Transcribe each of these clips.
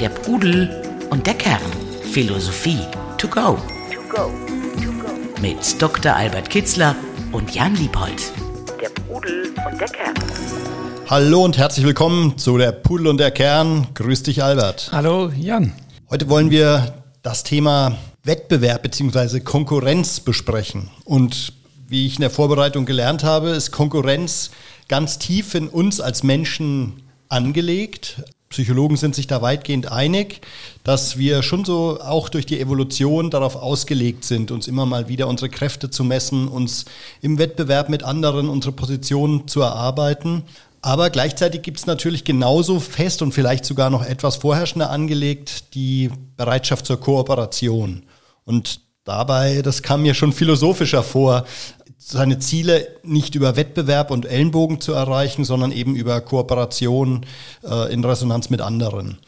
Der Pudel und der Kern. Philosophie to go. Mit Dr. Albert Kitzler und Jan Liebold. Der Pudel und der Kern. Hallo und herzlich willkommen zu der Pudel und der Kern. Grüß dich, Albert. Hallo, Jan. Heute wollen wir das Thema Wettbewerb bzw. Konkurrenz besprechen. Und wie ich in der Vorbereitung gelernt habe, ist Konkurrenz ganz tief in uns als Menschen angelegt. Psychologen sind sich da weitgehend einig, dass wir schon so auch durch die Evolution darauf ausgelegt sind, uns immer mal wieder unsere Kräfte zu messen, uns im Wettbewerb mit anderen unsere Position zu erarbeiten. Aber gleichzeitig gibt es natürlich genauso fest und vielleicht sogar noch etwas vorherrschender angelegt die Bereitschaft zur Kooperation. Und dabei, das kam mir schon philosophischer vor, seine Ziele nicht über Wettbewerb und Ellenbogen zu erreichen, sondern eben über Kooperation äh, in Resonanz mit anderen.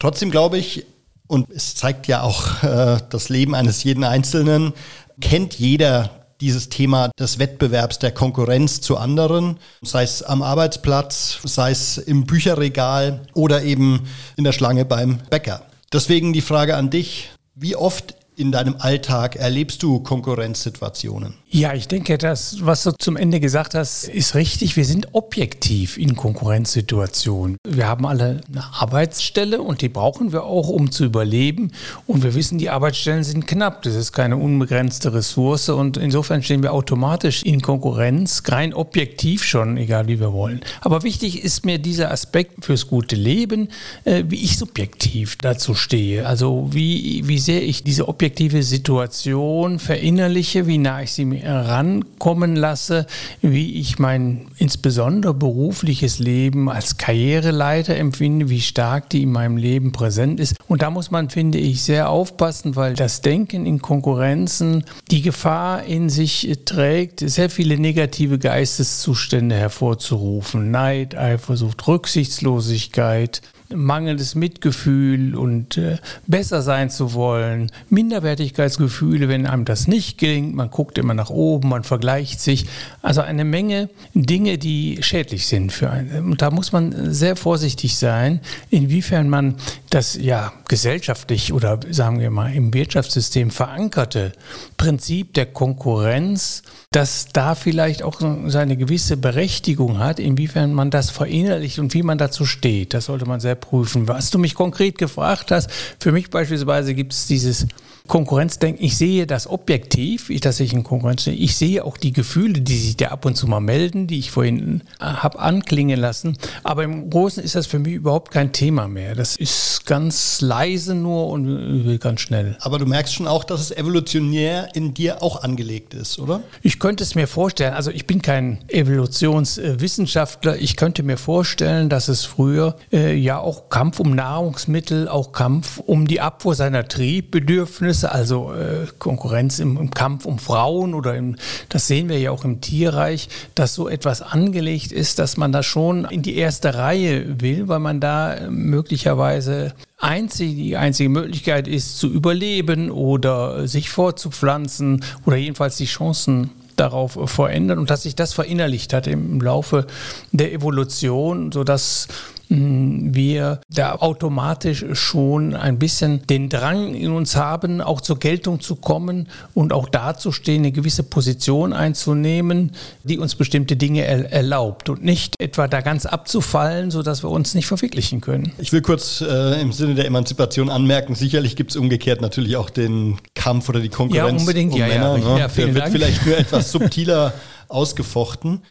Trotzdem glaube ich, und es zeigt ja auch äh, das Leben eines jeden Einzelnen, kennt jeder dieses Thema des Wettbewerbs, der Konkurrenz zu anderen, sei es am Arbeitsplatz, sei es im Bücherregal oder eben in der Schlange beim Bäcker. Deswegen die Frage an dich, wie oft in deinem Alltag erlebst du Konkurrenzsituationen? Ja, ich denke, das, was du zum Ende gesagt hast, ist richtig. Wir sind objektiv in Konkurrenzsituationen. Wir haben alle eine Arbeitsstelle und die brauchen wir auch, um zu überleben. Und wir wissen, die Arbeitsstellen sind knapp. Das ist keine unbegrenzte Ressource und insofern stehen wir automatisch in Konkurrenz, rein objektiv schon, egal wie wir wollen. Aber wichtig ist mir dieser Aspekt fürs gute Leben, äh, wie ich subjektiv dazu stehe. Also wie, wie sehr ich diese objektive Situation verinnerliche, wie nah ich sie mir rankommen lasse, wie ich mein insbesondere berufliches Leben als Karriereleiter empfinde, wie stark die in meinem Leben präsent ist. Und da muss man, finde ich, sehr aufpassen, weil das Denken in Konkurrenzen die Gefahr in sich trägt, sehr viele negative Geisteszustände hervorzurufen. Neid, Eifersucht, Rücksichtslosigkeit, mangelndes Mitgefühl und äh, besser sein zu wollen, Minderwertigkeitsgefühle, wenn einem das nicht gelingt, man guckt immer nach oben, man vergleicht sich. Also eine Menge Dinge, die schädlich sind für einen. Und da muss man sehr vorsichtig sein, inwiefern man das ja gesellschaftlich oder sagen wir mal im Wirtschaftssystem verankerte Prinzip der Konkurrenz, dass da vielleicht auch seine gewisse Berechtigung hat, inwiefern man das verinnerlicht und wie man dazu steht. Das sollte man sehr prüfen. Was du mich konkret gefragt hast, für mich beispielsweise gibt es dieses Konkurrenzdenken, ich sehe das objektiv, dass ich in Konkurrenz stehe. Ich sehe auch die Gefühle, die sich da ab und zu mal melden, die ich vorhin äh, habe anklingen lassen. Aber im Großen ist das für mich überhaupt kein Thema mehr. Das ist ganz leise nur und ganz schnell. Aber du merkst schon auch, dass es evolutionär in dir auch angelegt ist, oder? Ich könnte es mir vorstellen, also ich bin kein Evolutionswissenschaftler, ich könnte mir vorstellen, dass es früher äh, ja auch Kampf um Nahrungsmittel, auch Kampf um die Abfuhr seiner Triebbedürfnisse, Bedürfnisse, also äh, Konkurrenz im, im, Kampf um Frauen oder im, das sehen wir ja auch im Tierreich, dass so etwas angelegt ist, dass man da schon in die erste Reihe will, weil man da äh, möglicherweise einzig, die einzige Möglichkeit ist, zu überleben oder sich fortzupflanzen oder jedenfalls die Chancen darauf verändern. Und dass sich das verinnerlicht hat im Laufe der Evolution, sodass wir da automatisch schon ein bisschen den Drang in uns haben, auch zur Geltung zu kommen und auch dazustehen, eine gewisse Position einzunehmen, die uns bestimmte Dinge erlaubt und nicht etwa da ganz abzufallen, sodass wir uns nicht verwirklichen können. Ich will kurz äh, im Sinne der Emanzipation anmerken, sicherlich gibt es umgekehrt natürlich auch den Kampf oder die Konkurrenz ja, unbedingt, um ja, Männer. Ja, ne? ja, Der wird Dank. vielleicht nur etwas subtiler ausgefochten.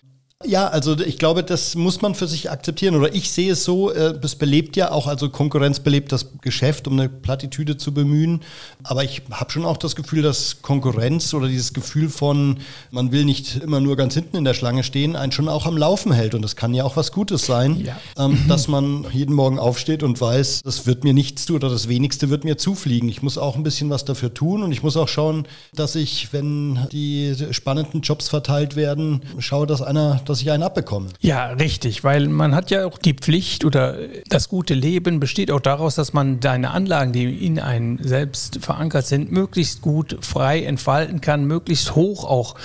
Ja, also ich glaube, das muss man für sich akzeptieren. Oder ich sehe es so, äh, es belebt ja auch, also Konkurrenz belebt das Geschäft, um eine Plattitüde zu bemühen. Aber ich habe schon auch das Gefühl, dass Konkurrenz oder dieses Gefühl von, man will nicht immer nur ganz hinten in der Schlange stehen, einen schon auch am Laufen hält. Und das kann ja auch was Gutes sein, Ja. ähm, dass man jeden Morgen aufsteht und weiß, das wird mir nichts tun oder das Wenigste wird mir zufliegen. Ich muss auch ein bisschen was dafür tun und ich muss auch schauen, dass ich, wenn die spannenden Jobs verteilt werden, schaue, dass einer dass ich einen abbekomme. Ja, richtig, weil man hat ja auch die Pflicht oder das gute Leben besteht auch daraus, dass man deine Anlagen, die in einem selbst verankert sind, möglichst gut frei entfalten kann, möglichst hoch auch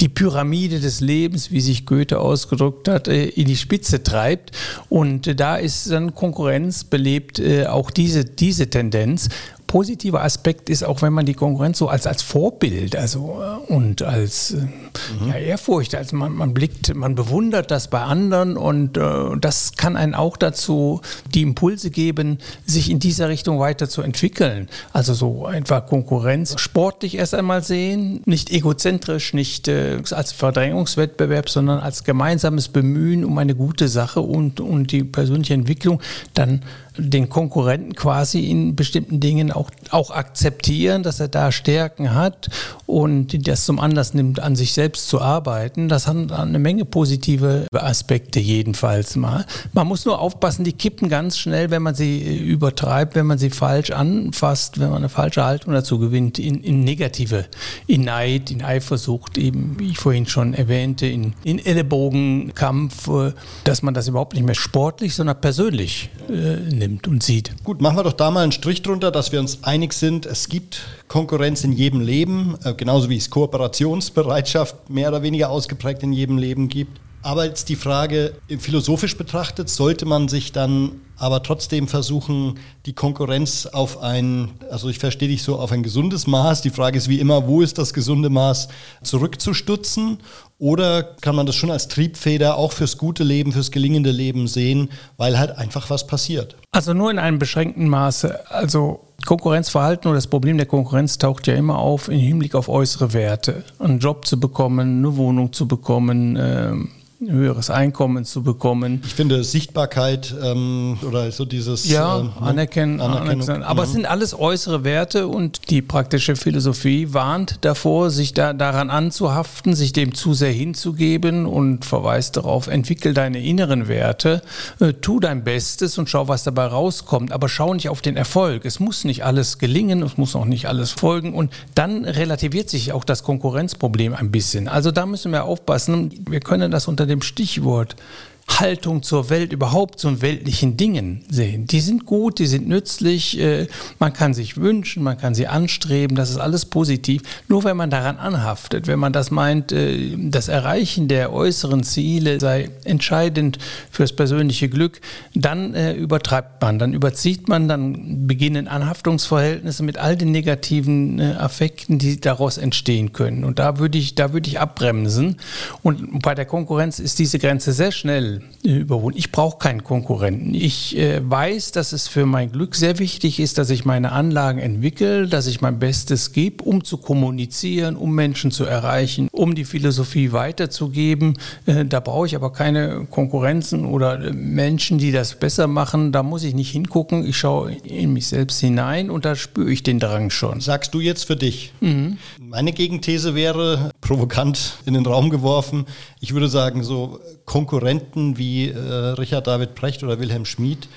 die Pyramide des Lebens, wie sich Goethe ausgedrückt hat, äh, in die Spitze treibt. Und da ist dann Konkurrenz belebt äh, auch diese, diese Tendenz positiver Aspekt ist auch, wenn man die Konkurrenz so als, als Vorbild also, äh, und als mhm. ja, Ehrfurcht, also man, man blickt, man bewundert das bei anderen und äh, das kann einen auch dazu die Impulse geben, sich in dieser Richtung weiterzuentwickeln. Also so einfach Konkurrenz sportlich erst einmal sehen, nicht egozentrisch, nicht äh, als Verdrängungswettbewerb, sondern als gemeinsames Bemühen um eine gute Sache und, und die persönliche Entwicklung, dann den Konkurrenten quasi in bestimmten Dingen auch, auch akzeptieren, dass er da Stärken hat und das zum Anlass nimmt, an sich selbst zu arbeiten. Das hat eine Menge positive Aspekte jedenfalls mal. Man muss nur aufpassen, die kippen ganz schnell, wenn man sie übertreibt, wenn man sie falsch anfasst, wenn man eine falsche Haltung dazu gewinnt, in, in negative, in Neid, in Eifersucht, eben wie ich vorhin schon erwähnte, in, in Ellenbogenkampf, äh, dass man das überhaupt nicht mehr sportlich, sondern persönlich äh, nimmt und sieht. Gut, machen wir doch da mal einen Strich drunter, dass wir uns einig sind, es gibt Konkurrenz in jedem Leben, äh, genauso wie es Kooperationsbereitschaft mehr oder weniger ausgeprägt in jedem Leben gibt. Aber jetzt die Frage, philosophisch betrachtet, sollte man sich dann aber trotzdem versuchen, die Konkurrenz auf ein, also ich verstehe dich so, auf ein gesundes Maß. Die Frage ist wie immer, wo ist das gesunde Maß zurückzustutzen? Oder kann man das schon als Triebfeder auch fürs gute Leben, fürs gelingende Leben sehen, weil halt einfach was passiert? Also nur in einem beschränkten Maße. Also Konkurrenzverhalten oder das Problem der Konkurrenz taucht ja immer auf im Hinblick auf äußere Werte. Einen Job zu bekommen, eine Wohnung zu bekommen, ähm, höheres Einkommen zu bekommen. Ich finde Sichtbarkeit ähm, oder so dieses ja äh, anerkennen, anerkennen. Aber es sind alles äußere Werte und die praktische Philosophie warnt davor, sich da daran anzuhaften, sich dem zu sehr hinzugeben und verweist darauf: Entwickel deine inneren Werte, äh, tu dein Bestes und schau, was dabei rauskommt. Aber schau nicht auf den Erfolg. Es muss nicht alles gelingen, es muss auch nicht alles folgen und dann relativiert sich auch das Konkurrenzproblem ein bisschen. Also da müssen wir aufpassen. Wir können das unter dem Stichwort Haltung zur Welt, überhaupt zu weltlichen Dingen sehen. Die sind gut, die sind nützlich, äh, man kann sich wünschen, man kann sie anstreben, das ist alles positiv. Nur wenn man daran anhaftet, wenn man das meint, äh, das Erreichen der äußeren Ziele sei entscheidend fürs persönliche Glück, dann äh, übertreibt man, dann überzieht man, dann beginnen Anhaftungsverhältnisse mit all den negativen Affekten, die daraus entstehen können. Und da würde ich, da würde ich abbremsen. Und bei der Konkurrenz ist diese Grenze sehr schnell überwunden. Ich brauche keinen Konkurrenten. Ich äh, weiß, dass es für mein Glück sehr wichtig ist, dass ich meine Anlagen entwickle, dass ich mein Bestes gebe, um zu kommunizieren, um Menschen zu erreichen, um die Philosophie weiterzugeben. Äh, da brauche ich aber keine Konkurrenzen oder äh, Menschen, die das besser machen. Da muss ich nicht hingucken. Ich schaue in mich selbst hinein und da spüre ich den Drang schon. Sagst du jetzt für dich? Mhm. Meine Gegenthese wäre, provokant in den Raum geworfen, ich würde sagen, so Konkurrenten wie äh, Richard David Precht oder Wilhelm Schmid,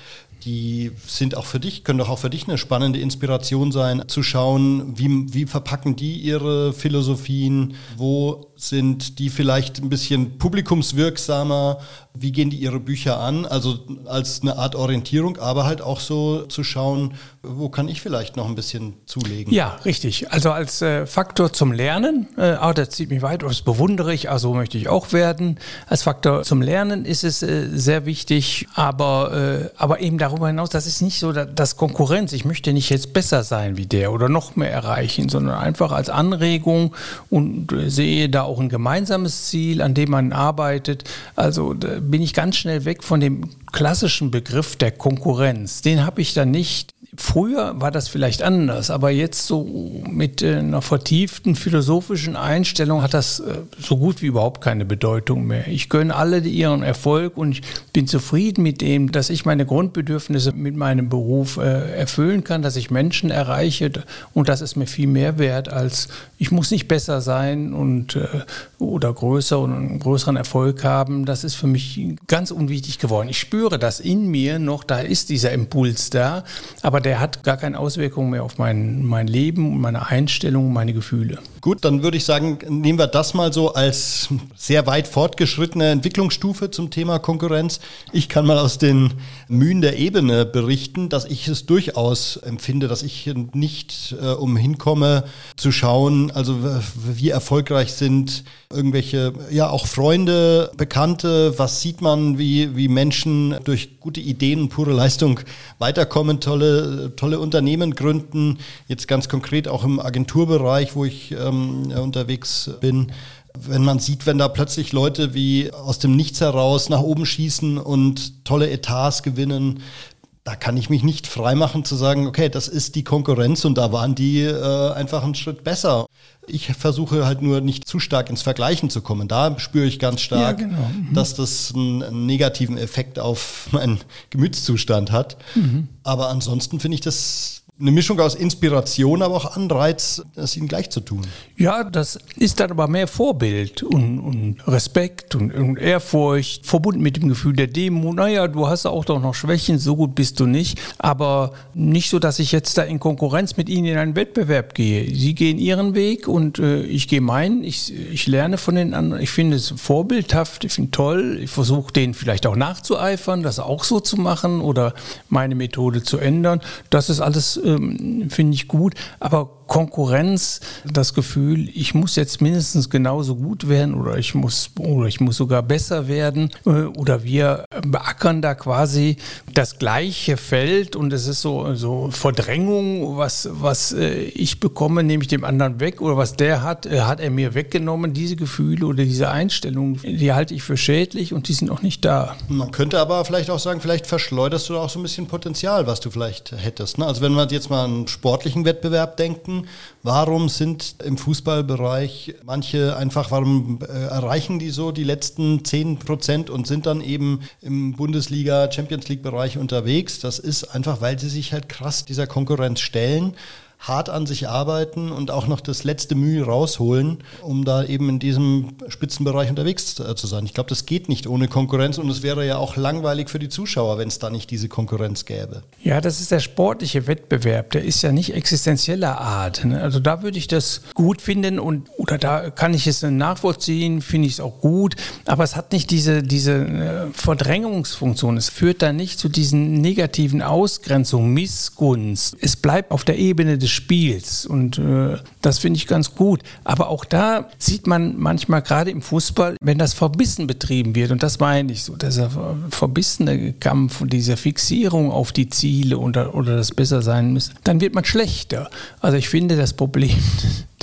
die sind auch für dich, können doch auch für dich eine spannende Inspiration sein, zu schauen, wie, wie verpacken die ihre Philosophien, wo sind die vielleicht ein bisschen publikumswirksamer, wie gehen die ihre Bücher an, also als eine Art Orientierung, aber halt auch so zu schauen, wo kann ich vielleicht noch ein bisschen zulegen. Ja, richtig. Also als äh, Faktor zum Lernen, äh, oh, das zieht mich weit, das bewundere ich, also möchte ich auch werden. Als Faktor zum Lernen ist es äh, sehr wichtig, aber, äh, aber eben darüber hinaus, das ist nicht so das Konkurrenz. Ich möchte nicht jetzt besser sein wie der oder noch mehr erreichen, sondern einfach als Anregung und äh, sehe da auch ein gemeinsames Ziel, an dem man arbeitet. Also da bin ich ganz schnell weg von dem klassischen Begriff der Konkurrenz. Den habe ich dann nicht Früher war das vielleicht anders, aber jetzt so mit äh, einer vertieften philosophischen Einstellung hat das äh, so gut wie überhaupt keine Bedeutung mehr. Ich gönne alle ihren Erfolg und ich bin zufrieden mit dem, dass ich meine Grundbedürfnisse mit meinem Beruf äh, erfüllen kann, dass ich Menschen erreiche und das ist mir viel mehr wert als ich muss nicht besser sein und oder größer und einen größeren Erfolg haben. Das ist für mich ganz unwichtig geworden. Ich spüre das in mir noch, da ist dieser Impuls da, aber der hat gar keine Auswirkungen mehr auf mein, mein Leben, meine Einstellung, meine Gefühle. Gut, dann würde ich sagen, nehmen wir das mal so als sehr weit fortgeschrittene Entwicklungsstufe zum Thema Konkurrenz. Ich kann mal aus den Mühen der Ebene berichten, dass ich es durchaus empfinde, dass ich nicht äh, umhin komme zu schauen, also wie erfolgreich sind irgendwelche, ja auch Freunde, Bekannte, was sieht man, wie, wie Menschen durch gute Ideen pure Leistung weiterkommen, tolle, tolle Unternehmen gründen, jetzt ganz konkret auch im Agenturbereich, wo ich ähm, unterwegs bin wenn man sieht, wenn da plötzlich Leute wie aus dem Nichts heraus nach oben schießen und tolle Etats gewinnen, da kann ich mich nicht freimachen zu sagen, okay, das ist die Konkurrenz und da waren die äh, einfach einen Schritt besser. Ich versuche halt nur nicht zu stark ins Vergleichen zu kommen. Da spüre ich ganz stark, ja, genau. mhm. dass das einen, einen, negativen Effekt auf meinen Gemütszustand hat. Mhm. Aber ansonsten finde ich das eine Mischung aus Inspiration, aber auch Anreiz, das ihnen gleich zu tun. Ja, das ist dann aber mehr Vorbild und, und Respekt und, und, Ehrfurcht, verbunden mit dem Gefühl der Demo. Naja, du hast auch doch noch Schwächen, so gut bist du nicht. Aber nicht so, dass ich jetzt da in Konkurrenz mit ihnen in einen Wettbewerb gehe. Sie gehen ihren Weg und äh, ich gehe meinen. Ich, ich lerne von den anderen. Ich finde es vorbildhaft, ich finde toll. Ich versuche denen vielleicht auch nachzueifern, das auch so zu machen oder meine Methode zu ändern. Das ist alles ähm, finde ich gut. Aber Konkurrenz, das Gefühl, ich muss jetzt mindestens genauso gut werden oder ich muss oder ich muss sogar besser werden äh, oder wir beackern da quasi das gleiche Feld und es ist so, so Verdrängung, was, was äh, ich bekomme, nehme ich dem anderen weg oder was der hat, äh, hat er mir weggenommen. Diese Gefühle oder diese Einstellungen, die halte ich für schädlich und die sind auch nicht da. Man könnte aber vielleicht auch sagen, vielleicht verschleuderst du auch so ein bisschen Potenzial, was du vielleicht hättest. Ne? Also wenn wir jetzt mal einen sportlichen Wettbewerb denken, Warum sind im Fußballbereich manche einfach, warum äh, erreichen die so die letzten 10 Prozent und sind dann eben im Bundesliga, Champions League Bereich unterwegs? Das ist einfach, weil sie sich halt krass dieser Konkurrenz stellen hart an sich arbeiten und auch noch das letzte Mühe rausholen, um da eben in diesem Spitzenbereich unterwegs äh, zu sein. Ich glaube, das geht nicht ohne Konkurrenz und es wäre ja auch langweilig für die Zuschauer, wenn es da nicht diese Konkurrenz gäbe. Ja, das ist der sportliche Wettbewerb, der ist ja nicht existenzieller Art. Ne? Also da würde ich das gut finden und oder da kann ich es nachvollziehen, finde ich es auch gut, aber es hat nicht diese, diese äh, Verdrängungsfunktion. Es führt da nicht zu diesen negativen Ausgrenzungen, Missgunst. Es bleibt auf der Ebene des Spiels. Und äh, das finde ich ganz gut. Aber auch da sieht man manchmal gerade im Fußball, wenn das verbissen betrieben wird, und das meine ich so, dieser verbissene Kampf und diese Fixierung auf die Ziele oder, oder das besser sein müssen, dann wird man schlechter. Also ich finde das Problem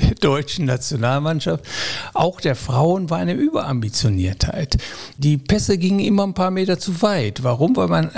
der deutschen Nationalmannschaft, auch der Frauen, war eine Überambitioniertheit. Die Pässe gingen immer ein paar Meter zu weit. Warum? Weil man,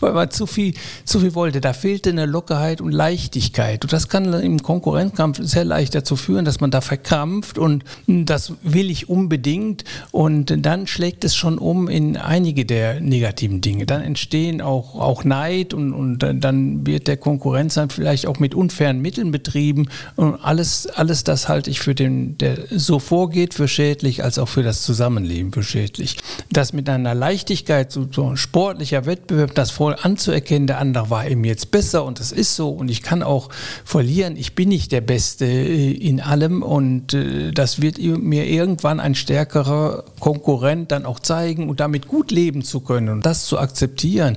weil man zu, viel, zu viel wollte. Da fehlte eine Lockerheit und Leichtigkeit. Und das kann im Konkurrenzkampf sehr leicht dazu führen, dass man da verkrampft und das will ich unbedingt. Und dann schlägt es schon um in einige der negativen Dinge. Dann entstehen auch, auch Neid und, und dann wird der Konkurrenz dann vielleicht auch mit unfairen Mitteln betrieben. Und alles, alles das halte ich für den, der so vorgeht, für schädlich, als auch für das Zusammenleben für schädlich. Das mit einer Leichtigkeit, so, so ein sportlicher Wettbewerb, das voll anzuerkennen, der andere war eben jetzt besser und das ist so und ich kann auch verlieren, ich bin nicht der Beste äh, in allem und äh, das wird mir irgendwann ein stärkerer Konkurrent dann auch zeigen und damit gut leben zu können und das zu akzeptieren,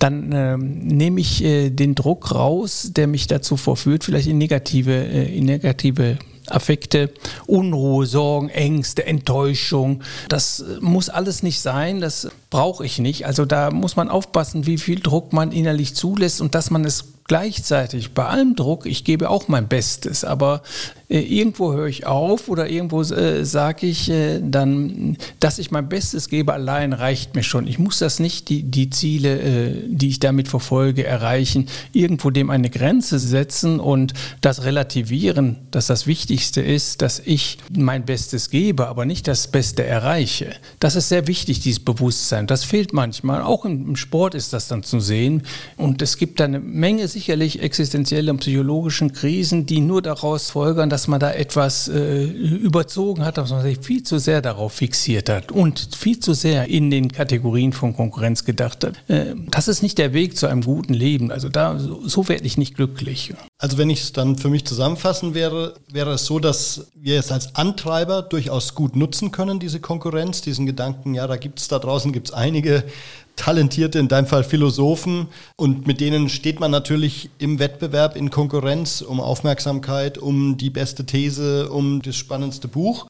dann äh, nehme ich äh, den Druck raus, der mich dazu verführt, vielleicht in negative, äh, in negative Affekte, Unruhe, Sorgen, Ängste, Enttäuschung. Das muss alles nicht sein, das brauche ich nicht. Also da muss man aufpassen, wie viel Druck man innerlich zulässt und dass man es gleichzeitig bei allem Druck, ich gebe auch mein Bestes, aber äh, irgendwo höre ich auf oder irgendwo äh, sage ich äh, dann, dass ich mein Bestes gebe, allein reicht mir schon. Ich muss das nicht, die, die Ziele, äh, die ich damit verfolge, erreichen, irgendwo dem eine Grenze setzen und das relativieren, dass das Wichtigste ist, dass ich mein Bestes gebe, aber nicht das Beste erreiche. Das ist sehr wichtig, dieses Bewusstsein. Das fehlt manchmal. Auch im, Sport ist das dann zu sehen. Und es gibt da eine Menge sicherlich existenzielle und psychologischen Krisen, die nur daraus folgern, dass man da etwas äh, überzogen hat, dass man sich viel zu sehr darauf fixiert hat und viel zu sehr in den Kategorien von Konkurrenz gedacht hat. Äh, das ist nicht der Weg zu einem guten Leben. Also da so, so werde ich nicht glücklich. Also wenn ich es dann für mich zusammenfassen wäre, wäre es so, dass wir es als Antreiber durchaus gut nutzen können, diese Konkurrenz, diesen Gedanken, ja, da gibt es da draußen gibt's einige talentierte, in deinem Fall Philosophen. Und mit denen steht man natürlich im Wettbewerb, in Konkurrenz um Aufmerksamkeit, um die beste These, um das spannendste Buch.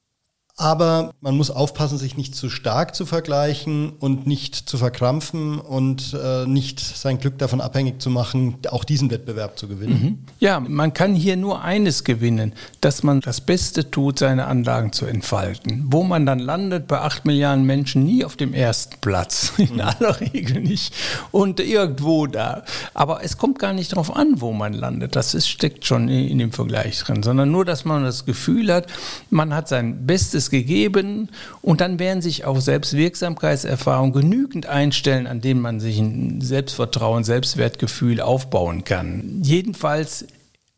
Aber man muss aufpassen, sich nicht zu stark zu vergleichen und nicht zu verkrampfen und äh, nicht sein Glück davon abhängig zu machen, auch diesen Wettbewerb zu gewinnen. Mhm. Ja, man kann hier nur eines gewinnen, dass man das Beste tut, seine Anlagen zu entfalten. Wo man dann landet, bei acht Milliarden Menschen nie auf dem ersten Platz, in mhm. aller Regel nicht. Und irgendwo da. Aber es kommt gar nicht darauf an, wo man landet. Das ist, steckt schon in dem Vergleich drin, sondern nur, dass man das Gefühl hat, man hat sein Bestes es gegeben und dann werden sich auch Selbstwirksamkeitserfahrungen genügend einstellen, an denen man sich ein Selbstvertrauen, Selbstwertgefühl aufbauen kann. Jedenfalls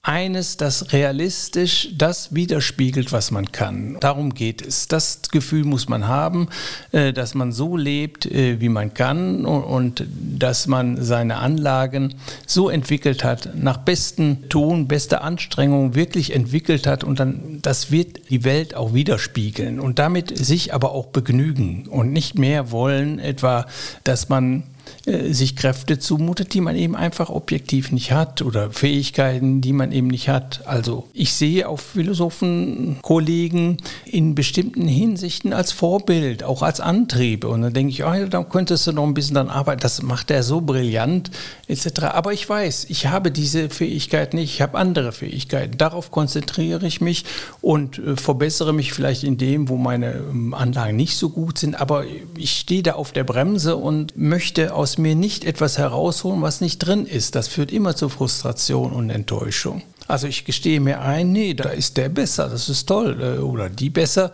eines, das realistisch das widerspiegelt, was man kann. Darum geht es. Das Gefühl muss man haben, äh, dass man so lebt, äh, wie man kann und dass man seine Anlagen so entwickelt hat, nach bestem Ton, bester Anstrengung wirklich entwickelt hat und dann das wird die Welt auch widerspiegeln und damit sich aber auch begnügen und nicht mehr wollen, etwa, dass man äh, sich Kräfte zumutet, die man eben einfach objektiv nicht hat oder Fähigkeiten, die man eben nicht hat. Also ich sehe auch Philosophen, Kollegen in bestimmten Hinsichten als Vorbild, auch als Antrieb. Und dann denke ich, oh, ja, da könntest du noch ein bisschen dann arbeiten. Das macht er so brillant etc. Aber ich weiß, ich habe diese Fähigkeit nicht, ich habe andere Fähigkeiten. Darauf konzentriere ich mich und äh, verbessere mich vielleicht in dem, wo meine ähm, Anlagen nicht so gut sind. Aber ich stehe da auf der Bremse und möchte aus mir nicht etwas herausholen, was nicht drin ist. Das führt immer zu Frustration und Enttäuschung. Also ich gestehe mir ein, nee, da ist der besser, das ist toll. Äh, oder die besser,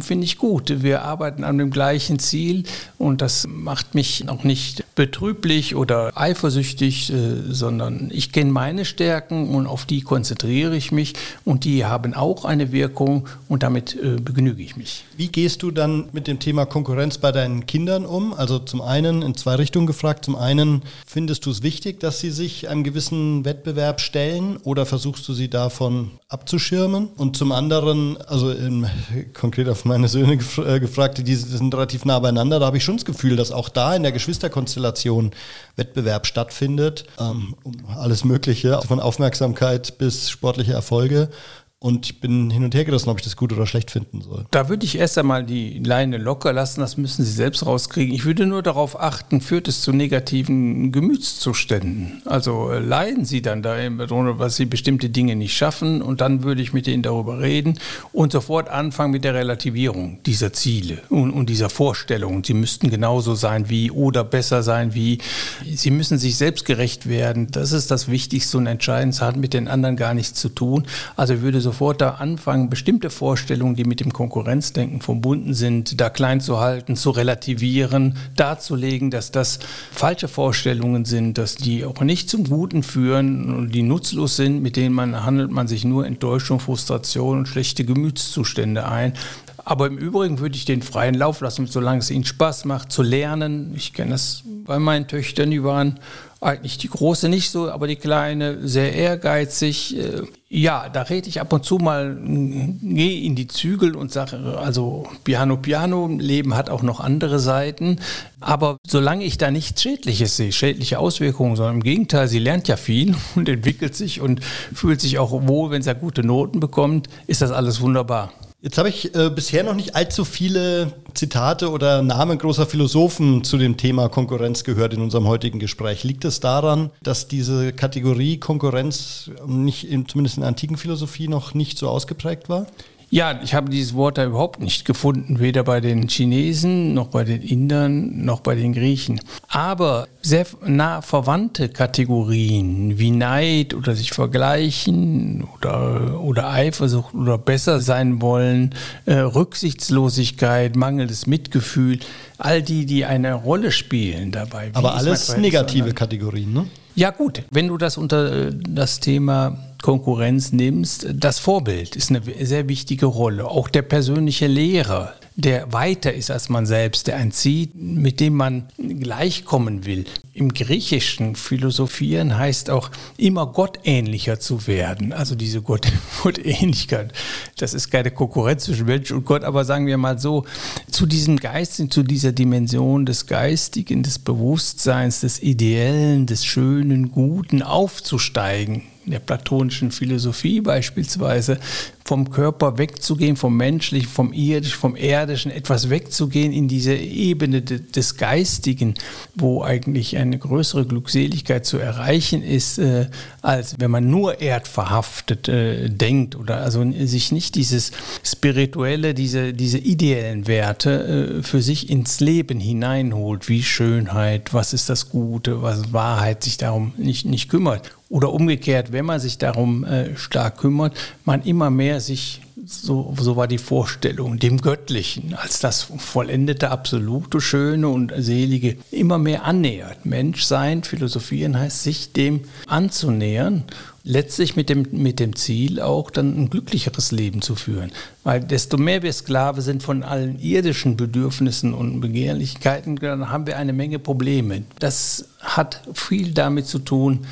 finde ich gut. Wir arbeiten an dem gleichen Ziel und das macht mich auch nicht betrüblich oder eifersüchtig, äh, sondern ich kenne meine Stärken und auf die konzentriere ich mich und die haben auch eine Wirkung und damit äh, begnüge ich mich. Wie gehst du dann mit dem Thema Konkurrenz bei deinen Kindern um? Also zum einen in zwei Richtungen gefragt. Zum einen findest du es wichtig, dass sie sich einem gewissen Wettbewerb stellen oder versuchen versuchst du sie davon abzuschirmen? Und zum anderen, also in, konkret auf meine Söhne gef äh, gefragt, die sind relativ nah beieinander, da habe ich schon das Gefühl, dass auch da in der Geschwisterkonstellation Wettbewerb stattfindet, ähm, alles Mögliche, von Aufmerksamkeit bis sportliche Erfolge. Und ich bin hin und her gerissen, ob ich das gut oder schlecht finden soll. Da würde ich erst einmal die Leine locker lassen, das müssen Sie selbst rauskriegen. Ich würde nur darauf achten, führt es zu negativen Gemütszuständen? Also äh, leiden Sie dann da, was Sie bestimmte Dinge nicht schaffen und dann würde ich mit Ihnen darüber reden und sofort anfangen mit der Relativierung dieser Ziele und, und dieser Vorstellungen. Sie müssten genauso sein wie oder besser sein wie. Sie müssen sich selbst gerecht werden. Das ist das Wichtigste und Entscheidendste, hat mit den anderen gar nichts zu tun. Also würde so sofort da anfangen, bestimmte Vorstellungen, die mit dem Konkurrenzdenken verbunden sind, da klein zu halten, zu relativieren, darzulegen, dass das falsche Vorstellungen sind, dass die auch nicht zum Guten führen und die nutzlos sind, mit denen man handelt man sich nur Enttäuschung, Frustration und schlechte Gemütszustände ein. Aber im Übrigen würde ich den freien Lauf lassen, solange es ihnen Spaß macht, zu lernen. Ich kenne das bei meinen Töchtern, die waren eigentlich die große nicht so, aber die kleine sehr ehrgeizig. Ja, da rede ich ab und zu mal, gehe in die Zügel und sage, also Piano, Piano, Leben hat auch noch andere Seiten. Aber solange ich da nichts Schädliches sehe, schädliche Auswirkungen, sondern im Gegenteil, sie lernt ja viel und entwickelt sich und fühlt sich auch wohl, wenn sie gute Noten bekommt, ist das alles wunderbar. Jetzt habe ich äh, bisher noch nicht allzu viele Zitate oder Namen großer Philosophen zu dem Thema Konkurrenz gehört in unserem heutigen Gespräch. Liegt es daran, dass diese Kategorie Konkurrenz nicht in, zumindest in der antiken Philosophie noch nicht so ausgeprägt war? Ja, ich habe dieses Wort da überhaupt nicht gefunden, weder bei den Chinesen noch bei den Indern noch bei den Griechen. Aber sehr nah verwandte Kategorien wie Neid oder sich vergleichen oder, oder Eifersucht oder besser sein wollen, äh, Rücksichtslosigkeit, mangelndes Mitgefühl, all die, die eine Rolle spielen dabei. Wie Aber alles negative Kategorien, ne? Ja gut, wenn du das unter äh, das Thema Konkurrenz nimmst, das Vorbild ist eine sehr wichtige Rolle. Auch der persönliche Lehrer, der weiter ist als man selbst, der ein zieht, mit dem man gleichkommen will. Im Griechischen philosophieren heißt auch immer gottähnlicher zu werden. Also diese Gott Gottähnlichkeit. Das ist keine Konkurrenz zwischen Mensch und Gott, aber sagen wir mal so, zu diesem Geist, zu dieser Dimension des Geistigen, des Bewusstseins, des Ideellen, des Schönen, Guten aufzusteigen der platonischen Philosophie beispielsweise, vom Körper wegzugehen, vom menschlichen, vom irdischen, vom erdischen, etwas wegzugehen in diese Ebene des Geistigen, wo eigentlich eine größere Glückseligkeit zu erreichen ist, äh, als wenn man nur erdverhaftet äh, denkt oder also sich nicht dieses spirituelle, diese, diese ideellen Werte äh, für sich ins Leben hineinholt, wie Schönheit, was ist das Gute, was Wahrheit, sich darum nicht, nicht kümmert. Oder umgekehrt, wenn man sich darum stark kümmert, man immer mehr sich, so, so war die Vorstellung, dem Göttlichen als das vollendete, absolute, schöne und selige immer mehr annähert. Menschsein, philosophieren heißt, sich dem anzunähern letztlich mit dem, mit dem Ziel auch dann ein glücklicheres Leben zu führen. Weil desto mehr wir Sklave sind von allen irdischen Bedürfnissen und Begehrlichkeiten, dann haben wir eine Menge Probleme. Das hat viel damit zu tun,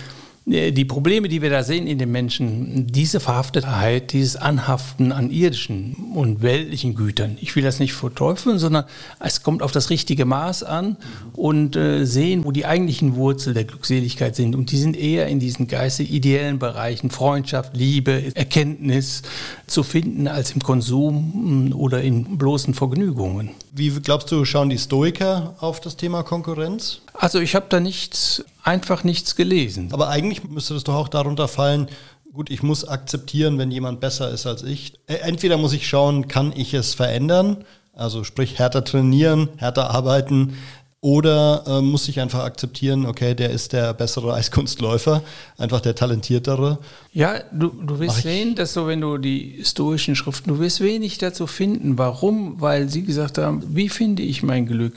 die Probleme, die wir da sehen in den Menschen, diese Verhaftetheit, dieses Anhaften an irdischen und weltlichen Gütern, ich will das nicht verteufeln, sondern es kommt auf das richtige Maß an und äh, sehen, wo die eigentlichen Wurzeln der Glückseligkeit sind. Und die sind eher in diesen geistig ideellen Bereichen, Freundschaft, Liebe, Erkenntnis zu finden, als im Konsum mm, oder in bloßen Vergnügungen. Wie glaubst du, schauen die Stoiker auf das Thema Konkurrenz? Also ich habe da nichts, einfach nichts gelesen. Aber eigentlich müsste das doch auch darunter fallen, gut, ich muss akzeptieren, wenn jemand besser ist als ich. Äh, entweder muss ich schauen, kann ich es verändern, also sprich härter trainieren, härter arbeiten, oder äh, muss ich einfach akzeptieren, okay, der ist der bessere Eiskunstläufer, einfach der talentiertere. Ja, du, du wirst sehen, dass so, wenn du die stoischen Schriften, du wirst wenig dazu finden. Warum? Weil sie gesagt haben, wie finde ich mein Glück?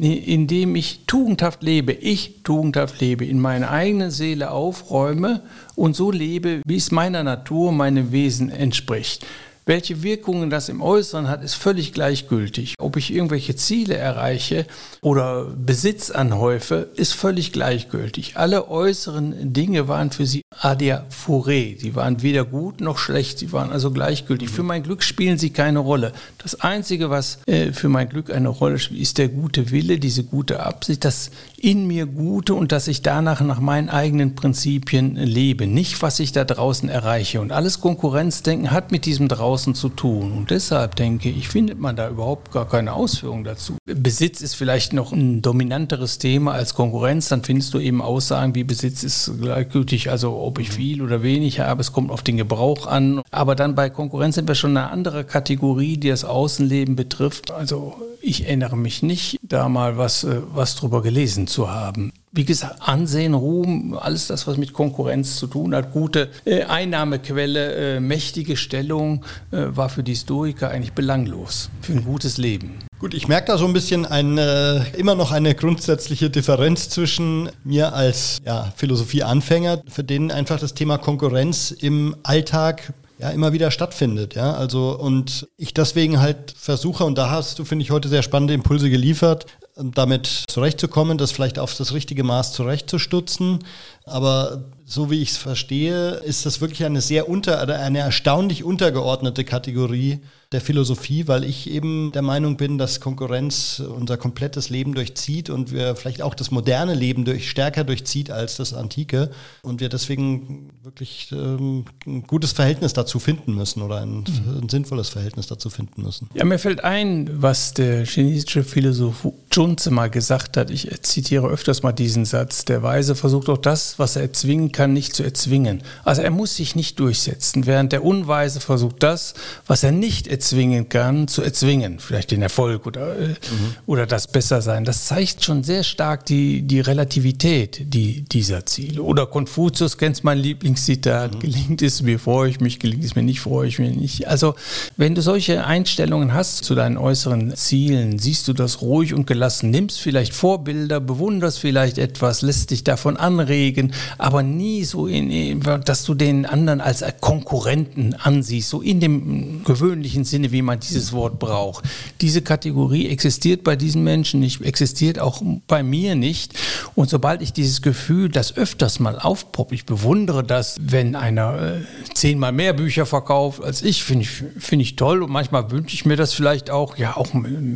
Indem ich tugendhaft lebe, ich tugendhaft lebe, in meiner eigenen Seele aufräume und so lebe, wie es meiner Natur, meinem Wesen entspricht. Welche Wirkungen das im Äußeren hat, ist völlig gleichgültig. Ob ich irgendwelche Ziele erreiche oder Besitz anhäufe, ist völlig gleichgültig. Alle äußeren Dinge waren für sie adia fure. Sie waren weder gut noch schlecht. Sie waren also gleichgültig. Für mein Glück spielen sie keine Rolle. Das Einzige, was äh, für mein Glück eine Rolle spielt, ist der gute Wille, diese gute Absicht, das in mir Gute und dass ich danach nach meinen eigenen Prinzipien lebe. Nicht, was ich da draußen erreiche. Und alles Konkurrenzdenken hat mit diesem draußen zu tun. Und deshalb denke ich, findet man da überhaupt gar keine Ausführung dazu. Besitz ist vielleicht noch ein dominanteres Thema als Konkurrenz. Dann findest du eben Aussagen wie Besitz ist gleichgültig, also ob ich viel oder wenig habe, es kommt auf den Gebrauch an. Aber dann bei Konkurrenz sind wir schon eine andere Kategorie, die das Außenleben betrifft. Also ich erinnere mich nicht, da mal was, äh, was drüber gelesen zu haben wie gesagt, Ansehen, Ruhm, alles das, was mit Konkurrenz zu tun hat, gute äh, Einnahmequelle, äh, mächtige Stellung, äh, war für die Stoiker eigentlich belanglos für ein gutes Leben. Gut, ich merke da so ein bisschen eine, immer noch eine grundsätzliche Differenz zwischen mir als ja, Philosophie-Anfänger, für den einfach das Thema Konkurrenz im Alltag ja immer wieder stattfindet, ja. Also und ich deswegen halt versuche, und da hast du, finde ich, heute sehr spannende Impulse geliefert, damit zurechtzukommen, das vielleicht auf das richtige Maß zurechtzustutzen. Aber so wie ich es verstehe, ist das wirklich eine sehr unter, eine erstaunlich untergeordnete Kategorie der Philosophie, weil ich eben der Meinung bin, dass Konkurrenz unser komplettes Leben durchzieht und wir vielleicht auch das moderne Leben durch, stärker durchzieht als das antike und wir deswegen wirklich ähm, ein gutes Verhältnis dazu finden müssen oder ein, mhm. ein, sinnvolles Verhältnis dazu finden müssen. Ja, mir fällt ein, was der chinesische Philosoph Junzi mal gesagt hat. Ich zitiere öfters mal diesen Satz. Der Weise versucht auch das, was er erzwingen kann, nicht zu erzwingen. Also er muss sich nicht durchsetzen, während der Unweise versucht das, was er nicht erzwingen erzwingen kann, zu erzwingen. Vielleicht den Erfolg oder, äh, mhm. oder das Bessersein. Das zeigt schon sehr stark die, die Relativität die, dieser Ziele. Oder Konfuzius, kennst mein Lieblingszitat, mhm. gelingt es mir, freue ich mich, gelingt es mir nicht, freue ich mich nicht. Also wenn du solche Einstellungen hast zu deinen äußeren Zielen, siehst du das ruhig und gelassen, nimmst vielleicht Vorbilder, bewunderst vielleicht etwas, lässt dich davon anregen, aber nie so, in, dass du den anderen als Konkurrenten ansiehst, so in dem gewöhnlichen Sinne, wie man dieses Wort braucht. Diese Kategorie existiert bei diesen Menschen nicht, existiert auch bei mir nicht. Und sobald ich dieses Gefühl, das öfters mal aufpoppt, ich bewundere das, wenn einer äh, zehnmal mehr Bücher verkauft als ich, finde ich, find ich toll. Und manchmal wünsche ich mir das vielleicht auch. Ja, auch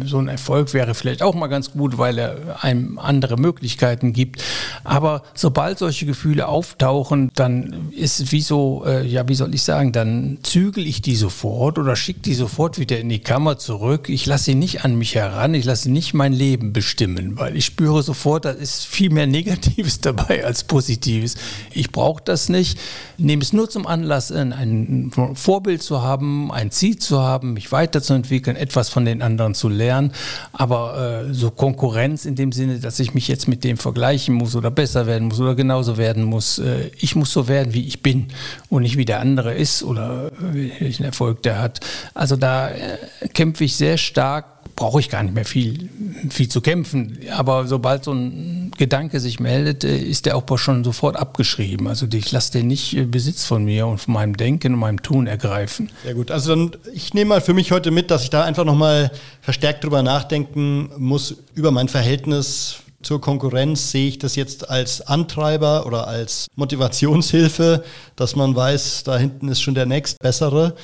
so ein Erfolg wäre vielleicht auch mal ganz gut, weil er einem andere Möglichkeiten gibt. Aber sobald solche Gefühle auftauchen, dann ist wie so, äh, ja, wie soll ich sagen, dann zügel ich die sofort oder schicke die sofort wieder in die Kammer zurück. Ich lasse sie nicht an mich heran, ich lasse nicht mein Leben bestimmen, weil ich spüre sofort, da ist viel mehr Negatives dabei als Positives. Ich brauche das nicht, nehme es nur zum Anlass, ein Vorbild zu haben, ein Ziel zu haben, mich weiterzuentwickeln, etwas von den anderen zu lernen. Aber äh, so Konkurrenz in dem Sinne, dass ich mich jetzt mit dem vergleichen muss oder besser werden muss oder genauso werden muss. Äh, ich muss so werden, wie ich bin und nicht wie der andere ist oder welchen Erfolg der hat. Also da äh, kämpfe ich sehr stark, brauche ich gar nicht mehr viel, viel zu kämpfen. Aber sobald so ein Gedanke sich meldet, äh, ist der auch schon sofort abgeschrieben. Also ich lasse den nicht äh, Besitz von mir und von meinem Denken und meinem Tun ergreifen. Sehr gut. Also dann, ich nehme mal für mich heute mit, dass ich da einfach nochmal verstärkt drüber nachdenken muss, über mein Verhältnis zur Konkurrenz sehe ich das jetzt als Antreiber oder als Motivationshilfe, dass man weiß, da hinten ist schon der nächst bessere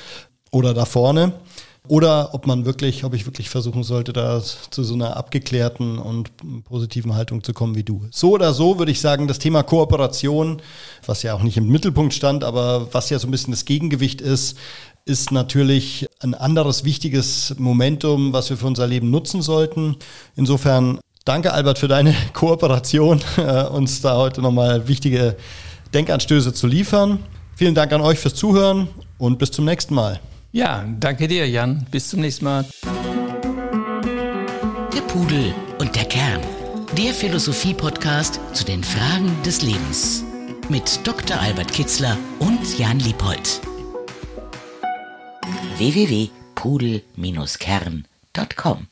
oder da vorne. Oder ob man wirklich, ob ich wirklich versuchen sollte, da zu so einer abgeklärten und positiven Haltung zu kommen wie du. So oder so würde ich sagen, das Thema Kooperation, was ja auch nicht im Mittelpunkt stand, aber was ja so ein bisschen das Gegengewicht ist, ist natürlich ein anderes wichtiges Momentum, was wir für unser Leben nutzen sollten. Insofern danke Albert für deine Kooperation, äh, uns da heute nochmal wichtige Denkanstöße zu liefern. Vielen Dank an euch fürs Zuhören und bis zum nächsten Mal. Ja, danke dir, Jan. Bis zum nächsten Mal. Der Pudel und der Kern. Der Philosophie-Podcast zu den Fragen des Lebens. Mit Dr. Albert Kitzler und Jan Liebold. www.pudel-kern.com